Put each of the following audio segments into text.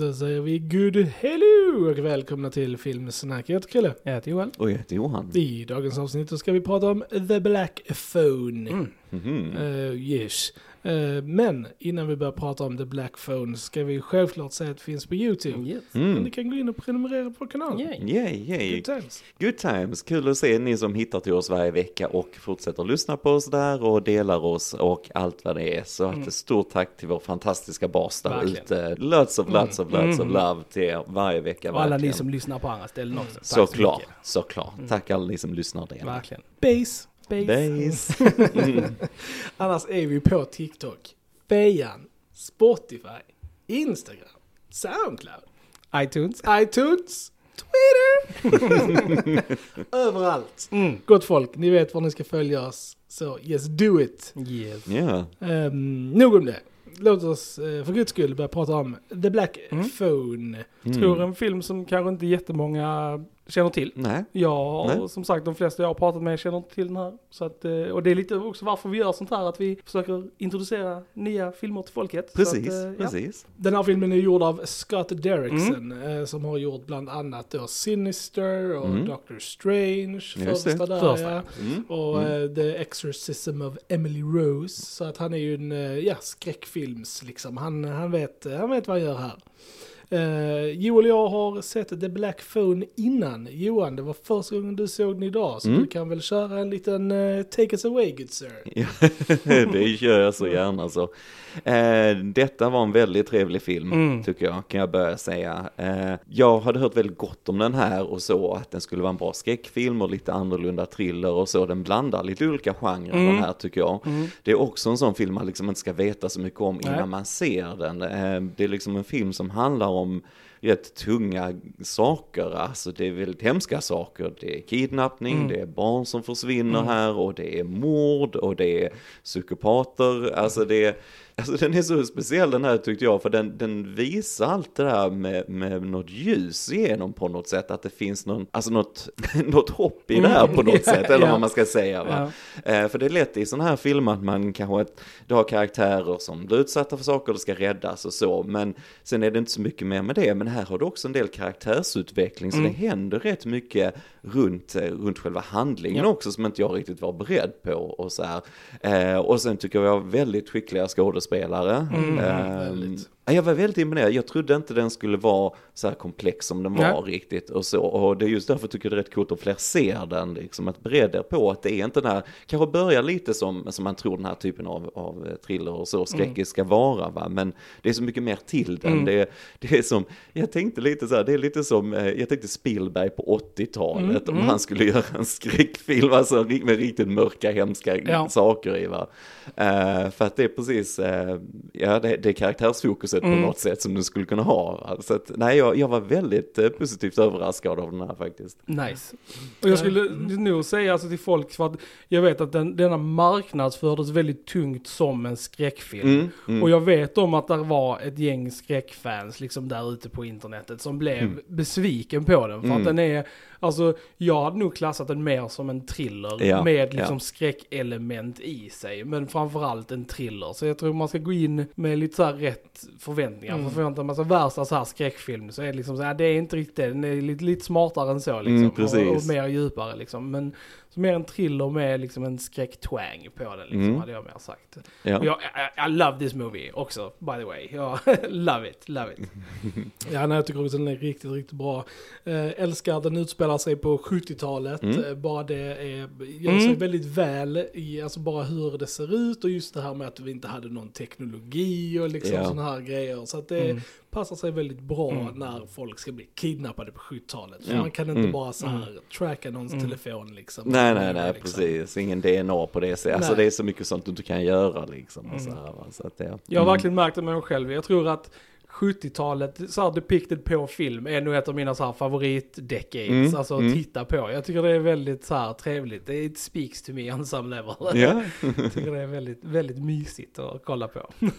Då säger vi good hello och välkomna till Filmsnack. Jag heter Krille. Jag heter Joel. Och jag heter Johan. I dagens avsnitt så ska vi prata om The Black Phone. Mm. Mhm. Eh, yes. Eh, men innan vi börjar prata om The Black Phone ska vi självklart säga att det finns på YouTube. Yes. Men Mm. ni kan gå in och prenumerera på kanalen. Yay. Yay, yay. Good times. Good times. Kul att se ni som hittar till oss varje vecka och fortsätter lyssna på oss där och delar oss och allt vad det är. Så att Mm. stort tack till vår fantastiska bas där Verkligen. ute. Lots of lots of lots of Mm. love till er varje vecka. Och alla ni verkligen. som lyssnar på andra ställen också. Tack så Såklart, mycket. såklart. Tack alla ni som lyssnar det. Verkligen. Base. Base. Mm. Annars är vi på TikTok, Fejan, Spotify, Instagram, Soundcloud, iTunes. iTunes, Twitter. Överallt. Mm. Gott folk, ni vet var ni ska följa oss. Så yes, do it. Yes. Ja, Um, nog om det. Låt oss eh, för guds skull börja prata om The Black Mm. Phone. Mm. Tror en film som kanske inte jättemånga känner till. Nej. Ja, Nej. och som sagt de flesta jag har pratat med känner inte till den här. Så att, eh, och det är lite också varför vi gör sånt här, att vi försöker introducera nya filmer till folket. Precis, så att, eh, ja. precis. Den här filmen är gjord av Scott Derrickson eh, som har gjort bland annat då Sinister och Mm. Doctor Strange, första där Första. ja. Mm. Och Mm. The Exorcism of Emily Rose. Så att han är ju en ja, skräckfilms liksom. Han, han, vet, han vet vad han gör här. Uh, Joel och jag har sett The Black Phone innan. Johan, det var första gången du såg den idag. Så Mm. du kan väl köra en liten eh, Take us away good sir. Det gör jag så gärna så. Eh, detta var en väldigt trevlig film, Mm. tycker jag, kan jag börja säga. Eh, jag hade hört väldigt gott om den här och så att den skulle vara en bra skräckfilm och lite annorlunda thriller och så. Den blandar lite olika genrer Mm. den här tycker jag. Mm. Det är också en sån film man liksom inte ska veta så mycket om innan Nej. man ser den. Det är liksom en film som handlar om rätt tunga saker, alltså det är väldigt hemska saker. Det är kidnappning, Mm. det är barn som försvinner Mm. här och det är mord och det är psykopater. Alltså det är, alltså den är så speciell den här tyckte jag, för den, den visar allt det där med, med något ljus igenom på något sätt, att det finns någon, alltså något, något hopp i det här på något Mm. sätt, eller Ja. vad man ska säga. Va? Ja. Eh, för det är lätt i sådana här filmer att man kanske, du har karaktärer som blir utsatta för saker, och ska räddas och så, men sen är det inte så mycket mer med det, men här har du också en del karaktärsutveckling, så Mm. det händer rätt mycket runt, eh, runt själva handlingen Ja. också, som inte jag riktigt var beredd på och så här. Eh, och sen tycker jag vi har väldigt skickliga skådespelare. Mm, Eh, väldigt. ja, Jag var väldigt imponerad, jag trodde inte den skulle vara så här komplex som den var Nej. riktigt och så. Och det är just därför tycker jag det är rätt coolt att fler ser den, liksom att bereda på att det är inte den här, kanske börjar lite som, som man tror den här typen av, av thriller och så, skräckis ska vara va, men det är så mycket mer till den. Mm. Det, det är som, jag tänkte lite så här, det är lite som, eh, jag tänkte Spielberg på 80-talet, om mm. han skulle göra en skräckfilm, alltså med riktigt mörka, hemska Ja. saker i va. Eh, för att det är precis, eh, ja det, det är karaktärsfokuset Mm. på något sätt som du skulle kunna ha. Så att, nej, jag, jag var väldigt eh, positivt överraskad av den här faktiskt. Nice. Och jag skulle nog säga alltså till folk, för att jag vet att den, denna marknadsfördes väldigt tungt som en skräckfilm. Mm, mm. Och jag vet om att det var ett gäng skräckfans liksom där ute på internetet som blev Mm. besviken på den. För Mm. att den är, alltså jag hade nog klassat den mer som en thriller Ja, med liksom ja. skräckelement i sig. Men framförallt en thriller. Så jag tror man ska gå in med lite så här rätt förväntningar. Mm. För förväntar man sig värsta så här skräckfilm så är det liksom så här, det är inte riktigt det. Den är lite, lite smartare än så liksom. Mm, och, och mer djupare liksom. Men så mer en thriller med liksom en skräcktwang på den liksom, Mm. hade jag mer sagt. Ja. Jag, I, I love this movie också, by the way. Jag love it, love it. Ja, nej, jag tycker också den är riktigt, riktigt bra. Eh, älskar att den utspelar sig på 70-talet. Mm. Eh, bara det är, gör sig Mm. väldigt väl i, alltså bara hur det ser ut och just det här med att vi inte hade någon teknologi och liksom Ja. sådana här grejer. Så att det Mm. Passar sig väldigt bra Mm. när folk ska bli kidnappade på 70-talet. För Ja. man kan inte Mm. bara så här tracka någons Mm. telefon liksom. Nej, nej, nej, Liksom. precis. Ingen DNA på det sättet. Alltså det är så mycket sånt du inte kan göra liksom. Och Mm. så här, va. så att det, Jag har mm. verkligen märkt det med mig själv. Jag tror att 70-talet, så här depicted på film, är nog ett av mina så här favorit-decades. Mm, Alltså att mm. titta på. Jag tycker det är väldigt så här trevligt. Det it speaks to me on some level. Ja, Jag tycker det är väldigt, väldigt mysigt att kolla på.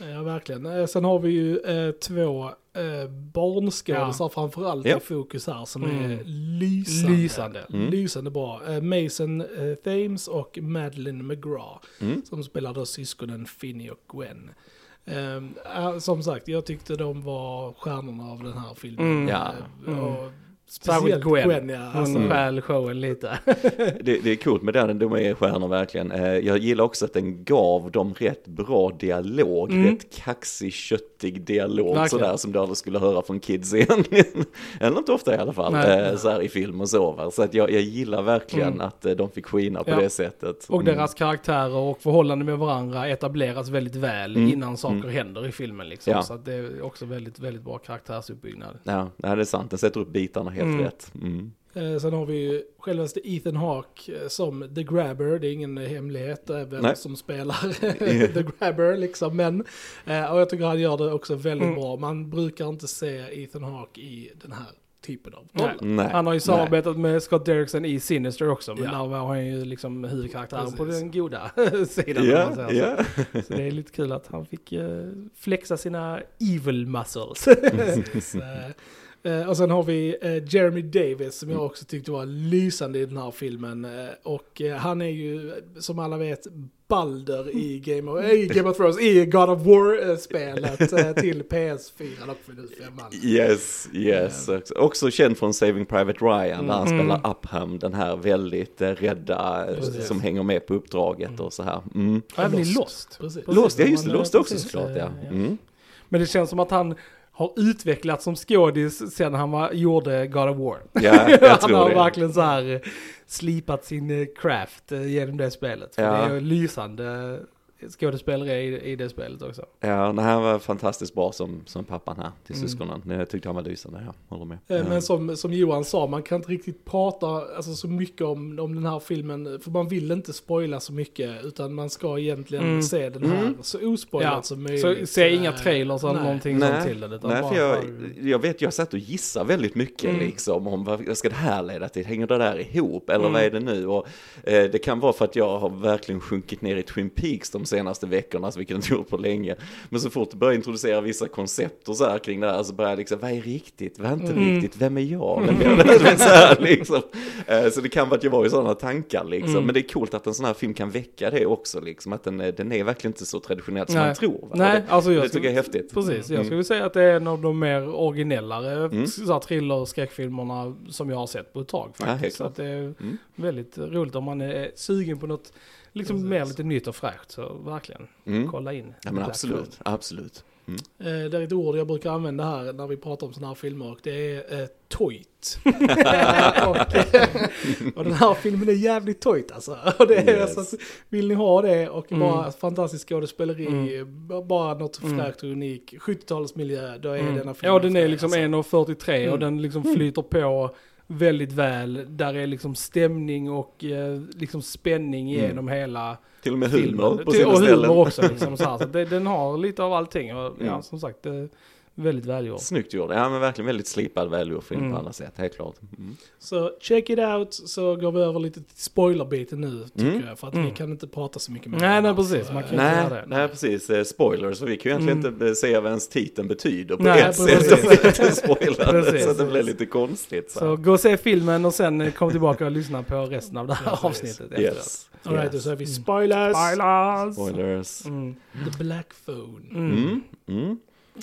Ja, verkligen. Eh, Sen har vi ju eh, två eh, barnskådisar framförallt Ja. i fokus här som Mm. är lysande. Lysande. Mm. Lysande bra. Eh, Mason eh, Thames och Madeline McGraw mm. som spelar då syskonen Finny och Gwen. Ehm, ja, som sagt, jag tyckte de var stjärnorna av den här filmen. Mm. Ja. Eh, och Särskilt speciellt Gwen. Gwen. ja, alltså, Hon stjäl showen lite. Det, det är coolt med den, de är stjärnor verkligen. Eh, Jag gillar också att den gav dem rätt bra dialog, Mm. rätt kaxig, köttig dialog Verkligen. sådär som du aldrig skulle höra från kids egentligen. Eller inte ofta i alla fall, Nej. eh, så här i film och så. va. Så att jag, jag gillar verkligen Mm. att eh, de fick skina på Ja. det sättet. Och Mm. deras karaktärer och förhållande med varandra etableras väldigt väl Mm. innan saker Mm. händer i filmen liksom. Ja. Så att det är också väldigt, väldigt bra karaktärsuppbyggnad. Ja, det är sant, den sätter upp bitarna helt Mm. rätt. Mm. Eh, sen har vi ju självaste Ethan Hawke eh, som The Grabber, det är ingen hemlighet, även Nej. som spelar The Grabber liksom. Men, eh, och jag tycker han gör det också väldigt Mm. bra. Man brukar inte se Ethan Hawke i den här typen av roller. Nej. Han har ju nej. samarbetat med Scott Derrickson i Sinister också, men Ja. där var han ju liksom huvudkaraktären på den goda sidan. om man säger så. ja. Så det är lite kul att han fick eh, flexa sina evil muscles. Precis, eh, och sen har vi eh, Jeremy Davis som jag också tyckte var lysande i den här filmen. Eh, och han är ju, som alla vet, Balder i Game of, i Game of Thrones, i God of War-spelet till PS4 och för nu femman. Yes, yes. Också, också känd från Saving Private Ryan där han Mm. spelar Upham, den här väldigt rädda Precis. som hänger med på uppdraget och så här. Mm. Även i Lost. Lost. Precis. Lost, ja just det, Lost också precis, såklart ja. ja. Mm. Men det känns som att han har utvecklats som skådis sen han var, gjorde God of War. Ja, jag han tror har det. verkligen så här eh, slipat sin eh, craft eh, genom det spelet. För Ja. Det är lysande skådespelare i, i det spelet också. Ja, nej, han var fantastiskt bra som, som pappan här till Mm. syskonen. Jag tyckte han var lysande, ja, håller med. Eh, Ja. Men som, som Johan sa, man kan inte riktigt prata alltså, så mycket om, om den här filmen, för man vill inte spoila så mycket, utan man ska egentligen Mm. se den här Mm. så ospoilat Ja, som Så möjligt. se inga Eh, trailers eller nej. någonting Nej, sånt till den. Nej, för jag, jag vet, jag satt och gissar väldigt mycket Mm. liksom om vad ska det här leda till? Hänger det där ihop? Eller Mm. vad är det nu? Och eh, det kan vara för att jag har verkligen sjunkit ner i Twin Peaks de senaste veckorna, så vilket jag inte gjort på länge. Men så fort du börjar introducera vissa koncept och så här kring det här så börjar jag liksom, vad är riktigt? Vad är inte Mm. riktigt? Vem är jag? Vem är jag? Vet, så, här, liksom. eh, så det kan vara att jag var i sådana tankar liksom. Mm. Men det är coolt att en sån här film kan väcka det också liksom. Att den, är- den är verkligen inte så traditionell som Nej. man tror. va? Nej, det, alltså jag det tycker jag är häftigt. Precis, jag Mm. skulle säga att det är en av de mer originellare Mm. så thriller och skräckfilmerna som jag har sett på ett tag Ja, faktiskt. så klart. att det är Mm. väldigt roligt om man är sugen på något liksom Precis. mer lite nytt och fräscht. Så verkligen, Mm. kolla in. Ja men absolut, Phone. absolut. Mm. Eh, det är ett ord jag brukar använda här när vi pratar om sådana här filmer och det är eh, tojt. Eh, och, och den här filmen är jävligt tojt alltså. Och det är, Yes. så att, vill ni ha det och Mm. bara fantastisk skådespeleri, b- bara något Mm. fräscht och unikt, 70-talsmiljö, då är Mm. denna filmen Ja, den är liksom alltså. 1.43 och Mm. den liksom flyter på väldigt väl. Där är liksom stämning och eh, liksom spänning Mm. genom hela Till och med filmen. humor på sina och ställen. humor också. Liksom, så här. Så det, den har lite av allting. Och, ja, Mm. som sagt, det väldigt välgjord. Snyggt gjord, ja men verkligen väldigt slipad välgjord film Mm. på alla sätt, helt klart. Mm. Så check it out, så går vi över lite till spoilerbiten nu tycker Mm. jag. För att Mm. vi kan inte prata så mycket mer. Nej, om nej, precis. Så, Man eh, kan inte Nej, göra det. nej precis, eh, spoilers, vi kan ju egentligen Mm. inte säga vad ens titeln betyder på Nej, ett sätt. precis. inte spoilar det, Precis. så att det blir lite konstigt. Så. Så gå och se filmen och sen eh, kom tillbaka och lyssna på resten av det här avsnittet yes. All right, då yes. så är vi spoilers. Spoilers! Spoilers. Mm. The Black Phone.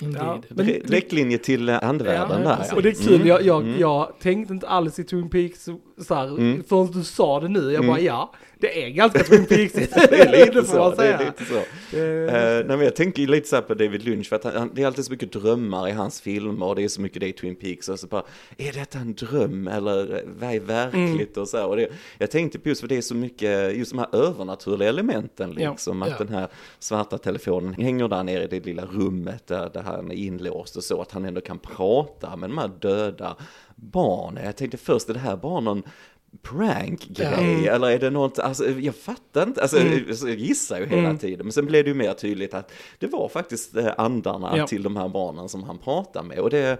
Mm. Mm. Mm. Ja, men- Direktlinje till eh, andevärlden Ja, där. ja. Och det är kul, Mm. jag, jag, Mm. jag tänkte inte alls i Twin Peaks så, här, Mm. förrän du sa det nu. Jag bara Mm. ja, det är ganska Twin Peaksigt. Det är lite så. Det är lite så. Eh, nej, men jag tänker lite så här på David Lynch, för att han, det är alltid så mycket drömmar i hans filmer och det är så mycket det i Twin Peaks. Och så bara, är detta en dröm eller vad är verkligt? Och så här, och det, jag tänkte på just för det är så mycket, just de här övernaturliga elementen Ja. liksom. Att Ja. den här svarta telefonen hänger där nere i det lilla rummet där, där han är inlåst och så. Att han ändå kan prata med de här döda barnen. Jag tänkte först, är det här bara någon prank-grej? Ja. Eller är det något, alltså jag fattar inte, alltså Mm. jag gissar ju hela Mm. tiden. Men sen blev det ju mer tydligt att det var faktiskt eh, andarna Ja. till de här barnen som han pratar med. Och det,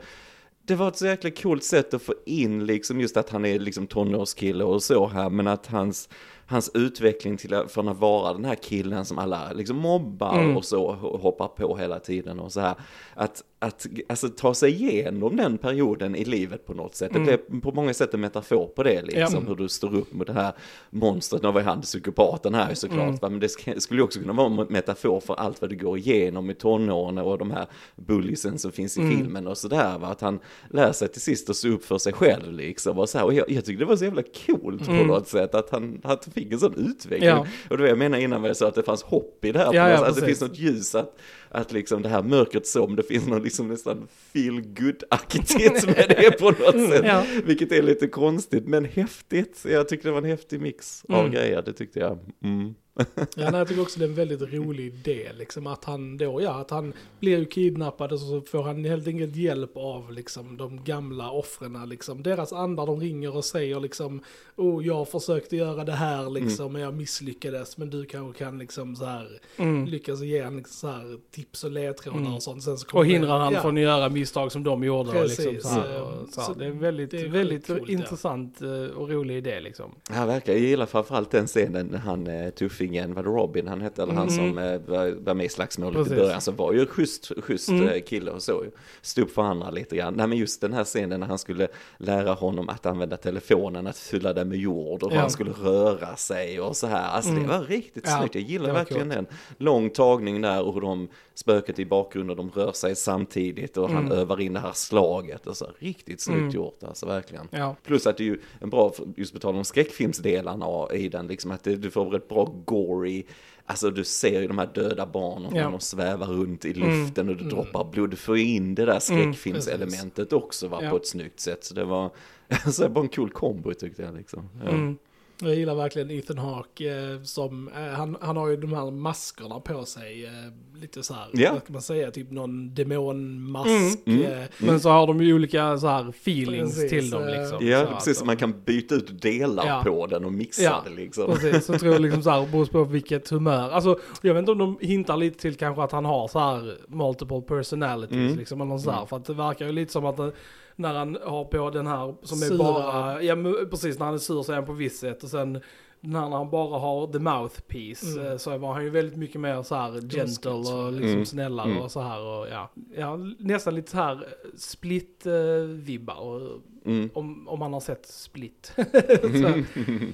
det var ett så jäkla coolt sätt att få in liksom just att han är liksom tonårskille och så här, men att hans hans utveckling till att, från att vara den här killen som alla liksom mobbar Mm. och så och hoppar på hela tiden och så här. Att, att alltså, ta sig igenom den perioden i livet på något sätt. Det blev på många sätt en metafor på det liksom. Mm. Ja. Hur du står upp mot det här monstret. Nu var ju han psykopaten här såklart. Mm. va, Men det sk- skulle också kunna vara en metafor för allt vad du går igenom i tonåren och de här bullisen som finns i Mm. filmen och sådär. va. Att han lär sig till sist att stå upp för sig själv liksom. Och, så här. och jag, jag tyckte det var så jävla coolt på något sätt att han, han fick en sån utveckling. Mm. Ja. Och det var jag menar innan var jag sa att det fanns hopp i det här. Ja, ja, att det finns något ljus att, att liksom det här mörkret som, det finns någon liksom nästan feel good-aktigt med det på något sätt. Mm, Ja. Vilket är lite konstigt men häftigt. Jag tyckte det var en häftig mix av Mm. grejer, det tyckte jag. Mm. Ja, nej, jag tycker också det är en väldigt rolig idé, liksom att han då, ja, att han blir ju kidnappad och så får han helt enkelt hjälp av liksom de gamla offren, liksom. Deras andar, de ringer och säger liksom, oh, jag försökte göra det här liksom, men jag misslyckades, men du kanske kan liksom så här, Mm. lyckas ge han liksom så här tips och ledtrådar Mm. och sånt. Sen så Och hindrar han ja. från att göra misstag som de gjorde. Liksom Precis, så här, och så här. så Det är en väldigt, det är väldigt sjukt coolt, ja. intressant eh, och rolig idé liksom. Han verkar, jag gillar framförallt den scenen när han eh, vad det Robin han hette, eller han Mm. som eh, var, var med i slagsmålet Precis. i början, så var ju schysst, schysst Mm. eh, kille och så. Stod upp för andra lite grann. Nej men just den här scenen när han skulle lära honom att använda telefonen, att fylla den med jord och Ja. han skulle röra sig och så här. Alltså Mm. det var riktigt Ja, snyggt, jag gillar var verkligen coolt. den. Lång tagning där och hur de, spöket i bakgrunden, de rör sig samtidigt och han Mm. övar in det här slaget och så. Riktigt snyggt Mm. gjort alltså, verkligen. Ja. Plus att det är ju en bra, just på tal om skräckfilmsdelarna i den, liksom att det, du får rätt bra gory, alltså du ser ju de här döda barnen Ja. de svävar runt i Mm. luften och det droppar blod, du får in det där Mm, skräckfilmselementet också va, Ja. på ett snyggt sätt, så det var, alltså var en cool kombo tyckte jag liksom. Ja. Mm. Jag gillar verkligen Ethan Hawke eh, som, eh, han, han har ju de här maskerna på sig, eh, lite så här, Ja. vad kan man säga, typ någon demonmask. Mm, mm. Eh, Men så har de ju olika så här feelings Precis, till dem liksom. Ja, precis som man kan byta ut delar Ja. på den och mixa Ja, det liksom. Precis, så tror jag liksom så här, beror på vilket humör. Alltså, jag vet inte om de hintar lite till kanske att han har så här multiple personalities Mm. liksom, eller så här, för att det verkar ju lite som att det, när han har på den här som är bara, ja precis när han är sur så är han på visst sätt och sen när han bara har the mouthpiece Mm. eh, så var han ju väldigt mycket mer så här gentle och liksom Mm. snällare Mm. och så här och ja, ja nästan lite så här split-vibbar och Mm. om, om man har sett Split. så,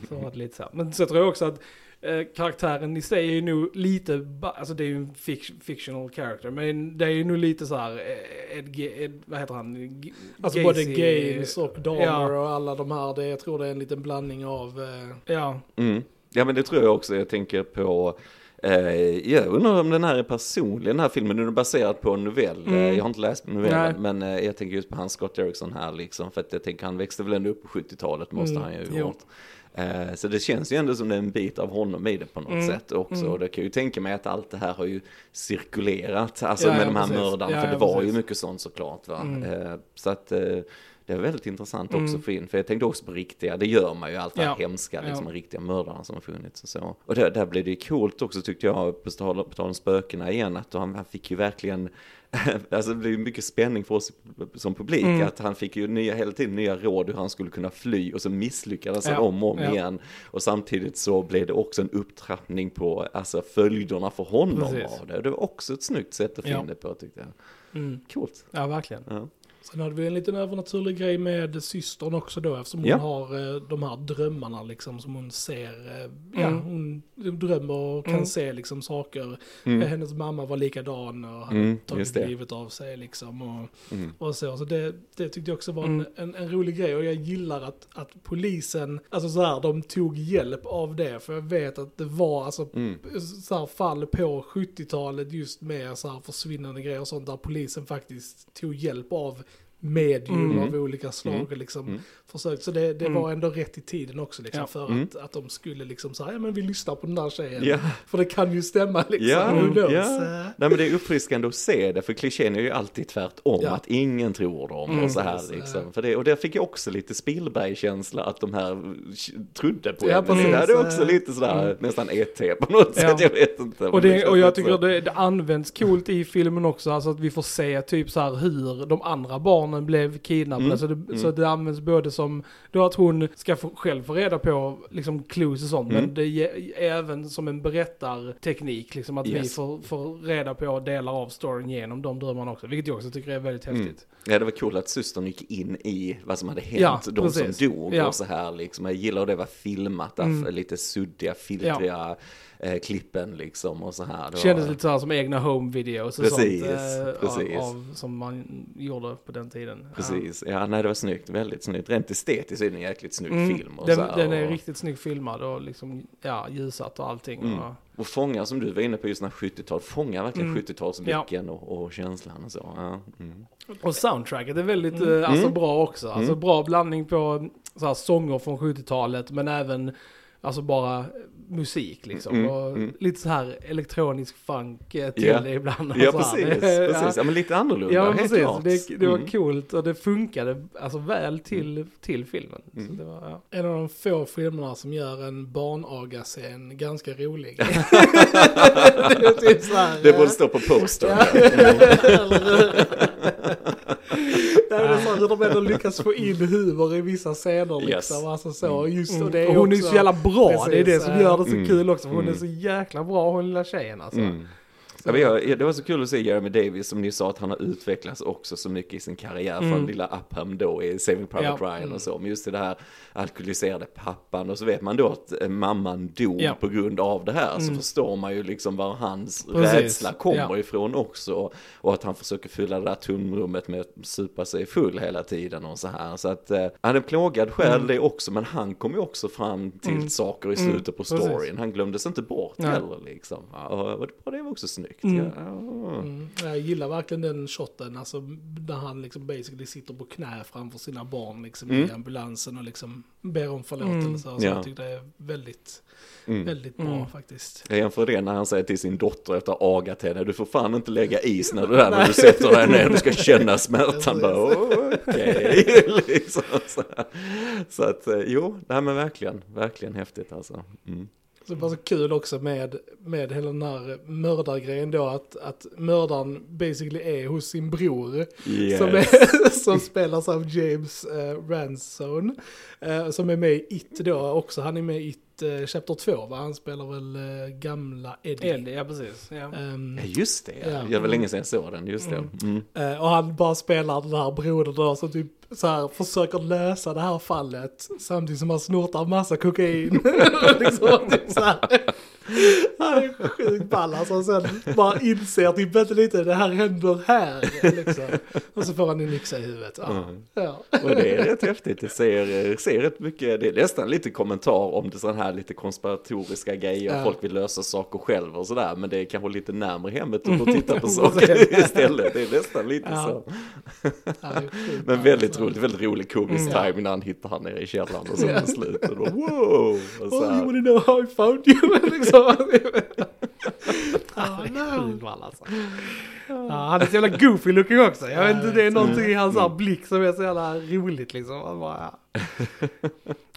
så var det lite så. här. Men så tror jag också att eh, karaktären i sig är ju nog lite, alltså det är ju en fic- fictional character, men det är ju nog lite så här, eh, Ed, Ed vad heter han? G- Alltså Gacy- både Gaines och Dahmer Ja. och alla de här, det, jag tror det är en liten blandning av... Eh, Ja, Mm. Ja men det tror jag också, jag tänker på Eh, jag undrar om den här är personlig, den här filmen, den är baserad på en novell. Mm. Eh, jag har inte läst novellen, Nej. men eh, jag tänker just på han Scott Derrickson här liksom, för att jag tänker han växte väl ändå upp på 70-talet, måste Mm, han ju ha jo. gjort. Eh, så det känns ju ändå som det är en bit av honom i det på något Mm, sätt också. mm. Och det kan ju tänka mig att allt det här har ju cirkulerat, alltså Ja, med ja, de här precis. mördarna, Ja, för det var ju precis. mycket sånt såklart. Va? Mm. Eh, så att eh, det är väldigt intressant också Mm. för in, för jag tänkte också på riktiga, det gör man ju, allt det här Ja. hemska, liksom, Ja. riktiga mördarna som har funnits och så. Och där, där blev det ju coolt också tyckte jag, på tal, på tal om spökena igen, att han, han fick ju verkligen, alltså det ju mycket spänning för oss som publik, Mm. att han fick ju nya, hela tiden nya råd hur han skulle kunna fly och så misslyckades han Ja. om och om Ja. igen. Och samtidigt så blev det också en upptrappning på alltså, följderna för honom Precis. av det. Det var också ett snyggt sätt att få Ja. det på tyckte jag. mm. Coolt. ja verkligen. Ja. Sen hade vi en liten övernaturlig grej med systern också då eftersom hon Ja. har eh, de här drömmarna liksom som hon ser. Eh, ja, Mm. hon drömmer och kan Mm. se liksom saker. Mm. Eh, Hennes mamma var likadan och hade Mm, tagit livet av sig liksom. Och, Mm. och så. Så det, det tyckte jag också var Mm. en, en, en rolig grej och jag gillar att, att polisen, alltså så här, de tog hjälp av det. För jag vet att det var alltså Mm. så här fall på 70-talet just med så här försvinnande grejer och sånt där polisen faktiskt tog hjälp av medium Mm. av olika slag Mm. liksom Mm. försökt. Så det, det Mm. var ändå rätt i tiden också liksom Ja. för Mm. att, att de skulle liksom säga ja men vi lyssnar på den där tjejen. Ja. För det kan ju stämma liksom. Ja. Eh, Nej men det är uppfriskande att se det, för klichén är ju alltid tvärtom, Ja. att ingen tror dem Mm, och så här liksom. För det, och där fick jag också lite Spielberg-känsla att de här trodde på Ja, henne. precis. Det hade också lite sådär, Mm. nästan ET på något sätt, jag vet inte. Och, det, känns och jag tycker det, det används coolt i filmen också, alltså att vi får se typ så här hur de andra barnen barnen blev kidnappade. Mm, Så, det, mm. så det används både som, då att hon ska få, själv få reda på liksom clues och sånt. Mm. Men det är även som en berättarteknik. Liksom att vi Yes. får, får reda på delar av storyn genom de drömmarna också. Vilket jag också tycker är väldigt Mm. häftigt. Ja, det var kul att systern gick in i vad som hade hänt, Ja, de precis. som dog Ja. och så här liksom. Jag gillar att det var filmat, Mm. lite suddiga, filtriga eh, klippen liksom och så här. Det Kändes var, lite så här som egna home videos och Precis, sånt. eh, precis. Av, av, som man gjorde på den tiden. Ja. Precis, ja nej det var snyggt, väldigt snyggt. Rent estetiskt är det en jäkligt snygg Mm, film. Och den, så här, den är och, riktigt snyggt filmad och liksom, ja, ljusat och allting. Mm. Och, och fångar som du var inne på just när 70-tal, fångar verkligen Mm. 70-talsblicken och, och känslan och så. Ja, mm. och soundtracket är väldigt Mm. eh, alltså, Mm. bra också. Alltså Mm. bra blandning på så här, sånger från 70-talet men även alltså bara musik liksom. Mm, Och mm. lite så här elektronisk funk eh, till Ja. det ibland. och Ja så precis, precis. Ja men lite annorlunda, Ja, helt precis. klart. Det, det var Mm. coolt och det funkade alltså väl till, till filmen. Så Mm. det var, ja. En av de få filmerna som gör en barnaga-scen ganska rolig. det är typ så här, Det borde stå på poster. Det är så hur de ändå lyckas få in humor i vissa scener liksom. Yes. Alltså så, just och Mm. det är och hon är också, så jävla bra, det är det Precis, som gör det så Mm. kul också. För hon Mm. är så jäkla bra hon lilla tjejen alltså. Mm. Ja, men jag, det var så kul att se Jeremy Davis, som ni sa, att han har utvecklats också så mycket i sin karriär Mm. från lilla Upham då i Saving Private Ja. Ryan Mm. och så. Men just det här alkoholiserade pappan och så vet man då att eh, mamman dog Ja. på grund av det här. Så Mm. förstår man ju liksom var hans Precis. rädsla kommer Ja. ifrån också. Och att han försöker fylla det där tomrummet med att supa sig full hela tiden och så här. Så att eh, han är plågad själv Mm. det också, men han kom ju också fram till Mm. saker i Mm. slutet på Precis. storyn. Han glömdes inte bort Nej. heller liksom. Ja, och det var också snyggt. Mm. Ja. Mm, jag gillar verkligen den shoten, alltså när han liksom basically sitter på knä framför sina barn liksom i Mm. ambulansen och liksom ber om förlåtelse. Mm. Så Ja. jag tyckte det är väldigt, Mm. väldigt bra Mm. faktiskt. Jag jämför det när han säger till sin dotter efter att ha agat henne, du får fan inte lägga is när du är när du sätter dig ner, du ska känna smärtan. Bara, Okej, liksom så, här. så att eh, jo, nej men verkligen, verkligen häftigt alltså. Mm. Det var så kul också med, med hela den här mördargrejen då att, att mördaren basically är hos sin bror. Yes. Som, är, som spelas av James uh, Ransone. eh, som är med i It då också. Han är med i It uh, Chapter 2 va? Han spelar väl eh, gamla Eddie. Eddie, ja precis. Ja. Ehm, Ja, just det, ja. Ja. det var länge sedan jag såg den, just det. Mm. eh, och han bara spelar den här brodern då som typ så här försöker lösa det här fallet samtidigt som han snortar massa kokain. liksom, typ så här. Han är sjukt ball alltså. Och sen bara inser typ vänta lite, det här händer här. Liksom. Och så får han en yxa i huvudet. Ja. Mm. Ja. Och det är rätt häftigt, det ser, ser rätt mycket, det är nästan lite kommentar om det sådana här lite konspiratoriska grejer, Ja. folk vill lösa saker själv och sådär, men det är kanske lite närmare hemmet att titta på saker istället, det är nästan lite Ja. så. Men väldigt roligt, väldigt rolig komisk Mm. timing när han hittar han nere i källaren och så på slutet. Och wow! Och så Oh, you wanna know how I found you? liksom. Oh, no. Sjukt ball alltså. Ja, han är så jävla goofy looking också. Jag vet inte, det är någonting i hans här blick som är så jävla roligt liksom. Han bara, ja.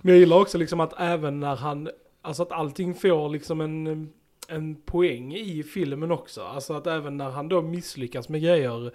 Men jag gillar också liksom att även när han, alltså att allting får liksom en, en poäng i filmen också. Alltså att även när han då misslyckas med grejer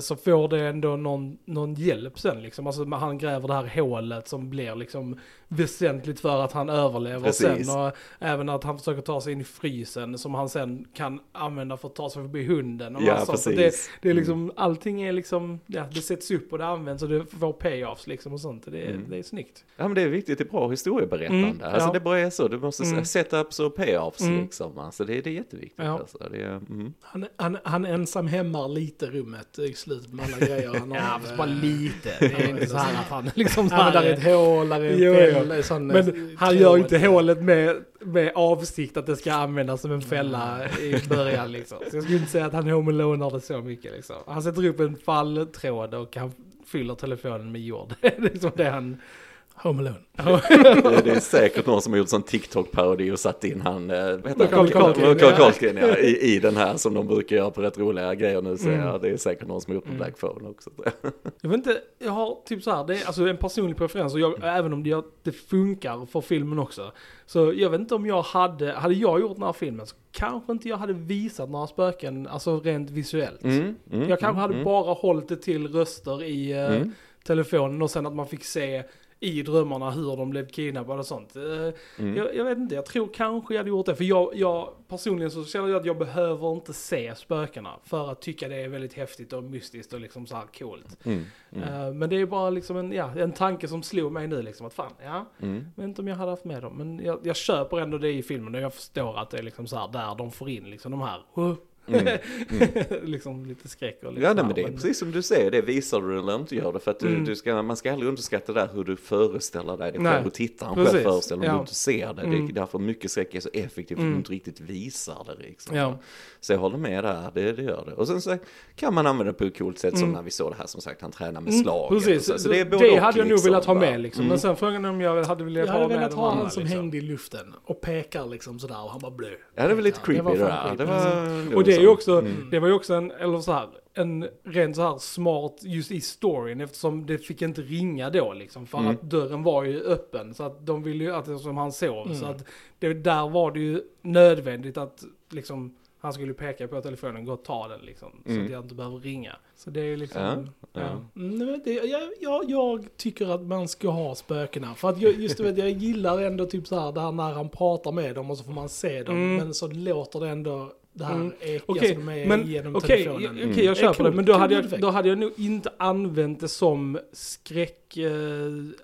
så får det ändå någon, någon hjälp sen liksom. Alltså han gräver det här hålet som blir liksom väsentligt för att han överlever Precis. sen. Och även att han försöker ta sig in i frysen som han sen kan använda för att ta sig förbi hunden. Och Ja, precis. Det, det är liksom, allting är liksom, ja det sätts upp och det används och det får payoffs liksom och sånt. Det är, Mm. det är snyggt. Ja men det är viktigt, det är bra historieberättande. Mm, Alltså ja. det bara är så, du måste Mm. mm. setups och payoffs Mm. liksom. Alltså det, det är jätteviktigt. Ja. Alltså. Det är, mm. Han, han, han ensam hämmar lite rummet i slutet med alla grejer han har. Ja, fast bara Eh, lite. Det är inte så här att han liksom så Ja, men där är ett hål, där är Jo, en sån, Men eh, han tråd. gör inte hålet med, med avsikt att det ska användas som en fälla i början liksom. Så jag skulle inte säga att han home alonear det så mycket liksom. Han sätter upp en falltråd och han fyller telefonen med jord. Det är liksom det han, Home Alone. Det, det är säkert någon som har gjort sån TikTok-parodi och satt in han, eh, vad heter han? Macaulay ja. I, i den här som de brukar göra på rätt roliga grejer nu. Så Mm. ja, det är säkert någon som har gjort på Black Phone också. Jag vet inte, jag har typ så här, det är alltså en personlig preferens och jag, även om det, det funkar för filmen också. Så jag vet inte om jag hade, hade jag gjort den här filmen så kanske inte jag hade visat några spöken, alltså rent visuellt. Mm, mm, Jag kanske hade mm, bara hållit det till röster i eh, Mm. telefonen och sen att man fick se i drömmarna hur de blev kidnappade och sånt. Eh, Mm. jag, jag vet inte, jag tror kanske jag hade gjort det. För jag, jag personligen så känner jag att jag behöver inte se spökena för att tycka det är väldigt häftigt och mystiskt och liksom så här coolt. Mm, mm, Eh, men det är bara liksom en, ja, en tanke som slog mig nu liksom att fan, ja, mm. jag vet inte om jag hade haft med dem. Men jag, jag köper ändå det i filmen och jag förstår att det är liksom så här där de får in liksom de här, uh, Mm. liksom lite skräck och lite Ja, nej, men det är precis som du säger, det visar du eller inte gör det. För att du, Mm. du ska, man ska aldrig underskatta det där hur du föreställer dig det Nej, själv och tittaren precis, själv föreställer om ja. du inte ser det. Det Mm. är därför mycket skräck är så effektivt, för Mm. du inte riktigt visar det liksom. Ja. Så jag håller med där, det, det gör det. Och sen så kan man använda det på ett coolt sätt som Mm. när vi såg det här som sagt, han tränar med Mm, slaget. Precis, Så, så det är det, hade jag nog liksom, velat ha med liksom. Mm. Men sen frågan är om jag hade velat Jag ha hade med velat de ha andra, han som liksom. hängde i luften och pekar liksom sådär och han bara blö. Ja, det var lite creepy det, där. Det var det är ju också, Mm. det var ju också en, eller så här, en rent så här smart just i storyn eftersom det fick inte ringa då liksom. För Mm. att dörren var ju öppen så att de ville ju att eftersom han sov. Mm. Så att det, där var det ju nödvändigt att liksom han skulle peka på telefonen, gå och ta den liksom. Så Mm. att jag inte behöver ringa. Så det är liksom, Ja, ja. ja. Mm, inte, jag, jag, jag tycker att man ska ha spökena. För att jag, just vet, jag gillar ändå typ så här, det här när han pratar med dem och så får man se dem. Mm. Men så låter det ändå det här Mm. som de är men genom okej, telefonen. okej, Mm. jag Det är köper det. coolt, Men då cool hade, jag, då hade jag nog inte använt det som skräck, eh,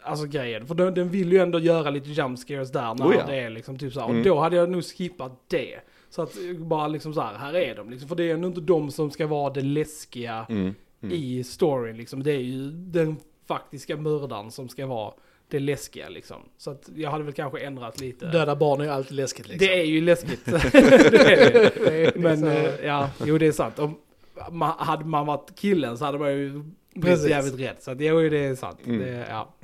alltså grejen. För den, den vill ju ändå göra lite jump scares där när Oh ja. det är liksom typ så här. Mm. Och då hade jag nog skippat det. Så att eh, bara liksom så här, här är de liksom. För det är ändå inte de som ska vara det läskiga Mm. Mm. i storyn liksom. Det är ju den faktiska mördaren som ska vara det läskiga liksom. Så att jag hade väl kanske ändrat lite. Döda barn är ju alltid läskigt liksom. Det är ju läskigt. det är det. Det är Men eh, ja, jo det är sant. Om man, hade man varit killen så hade man ju blivit Precis. jävligt rädd. Så att, jo, det är sant. Mm. Det, ja,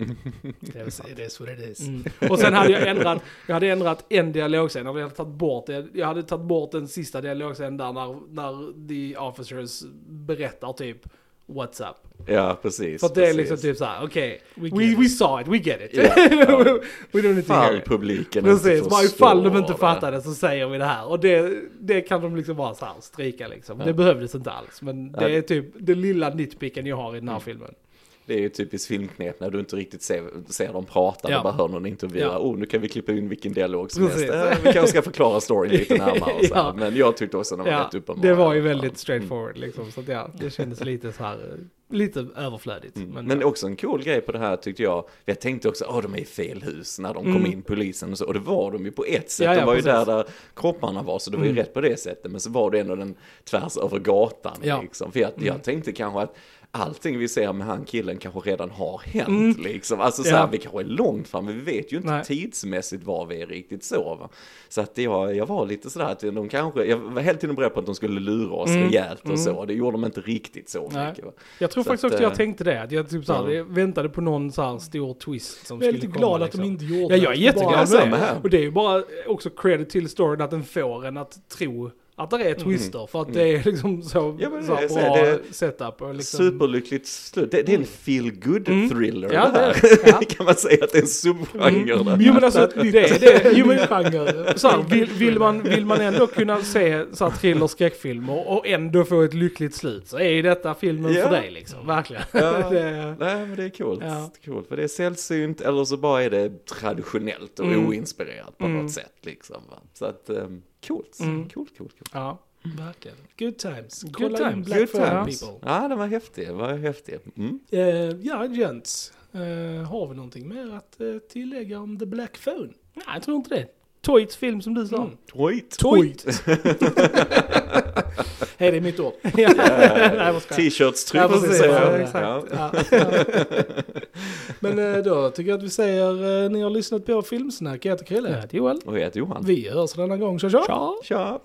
det är sant. det är så det är. Mm. Och sen hade jag ändrat, jag hade ändrat en dialogscen, jag hade tagit bort. Jag hade tagit bort den sista dialogscenen där när, när the officers berättar typ What's up? Ja, precis. För det är precis. liksom typ såhär, okej, We we, we, it. saw it, we get it. Ja, ja. we don't need to hear it. publiken Precis, inte bara ifall de inte fattar det så säger vi det här. Och det, det kan de liksom bara så här stryka liksom. Ja. Det behövdes inte alls. Men det är typ det lilla nitpicken jag har i den här filmen. Det är ju typiskt filmknep när du inte riktigt ser, ser dem prata, Ja. du bara hör någon intervjua. Ja. Oh, nu kan vi klippa in vilken dialog som Precis. helst. Eh, vi kanske ska förklara storyn lite närmare. här. Ja. Men jag tyckte också den var Ja, rätt uppenbar. det var ju väldigt straightforward liksom. Så att ja, det kändes lite så här, eh, lite överflödigt. Mm. Men, Men ja. också en cool grej på det här tyckte jag. Jag tänkte också, åh de är i fel hus när de kom Mm. in polisen och så. Och det var de ju på ett sätt. Ja, ja, de var ju där, där kropparna var så det var ju Mm. rätt på det sättet. Men så var det ändå den tvärs över gatan liksom. För jag, Mm. jag tänkte kanske att allting vi ser med han killen kanske redan har hänt Mm. liksom. Alltså så Ja. här, vi kanske är långt fram, men vi vet ju inte Nej. tidsmässigt var vi är riktigt så va. Så att jag, jag var lite sådär att de kanske, jag var helt tiden beredd på att de skulle lura oss Mm. rejält och Mm. så. Det gjorde de inte riktigt så Nej. mycket va. jag tror så faktiskt att, också jag eh, tänkte det. Att jag typ så här, ja. jag väntade på någon så här stor twist som Jag är skulle lite komma. glad att liksom. de inte gjorde Ja, jag är det. jätteglad Bara- med det. här. Och det är ju bara också credit till storyn att den får en att tro att det är twister. För att Mm. det är liksom så, Ja, så här bra det- setup. Och liksom, Superlyckligt slut. Det, det är en feel good Mm. thriller Ja, det här. Ja. kan man säga att det är en subgenre Mm. Jo men alltså, det är det. Jo, men, genre. så här, vill, vill, man, vill man ändå kunna se så här thriller skräckfilmer och ändå få ett lyckligt slut så är ju detta filmen Ja. för dig liksom. Verkligen. Ja. det, Nej men det är coolt. Ja. Coolt. För det är sällsynt eller så bara är det traditionellt och Mm. oinspirerat på Mm. något sätt liksom. Va? Så att, um, coolt. Mm. Coolt, coolt, coolt. ja. Verkligen. Good times. Good Kolla in times. Black Good times. people. Ja, den var häftig. Den var häftig. Mm. Eh, ja, gents. Eh, har vi någonting mer att eh, tillägga om The Black Phone? Nej, jag tror inte det. Toits film som du sa. Mm. Tweet. Toit. Hej, det är mitt ord. Jag? T-shirts Ja, tryck precis. säger Ja, jag. Men eh, då tycker jag att vi säger, eh, ni har lyssnat på Filmsnack, jag heter Krille. Ja, det är väl. Och jag heter Johan. Vi hörs denna gång, tja! Tja. Tja.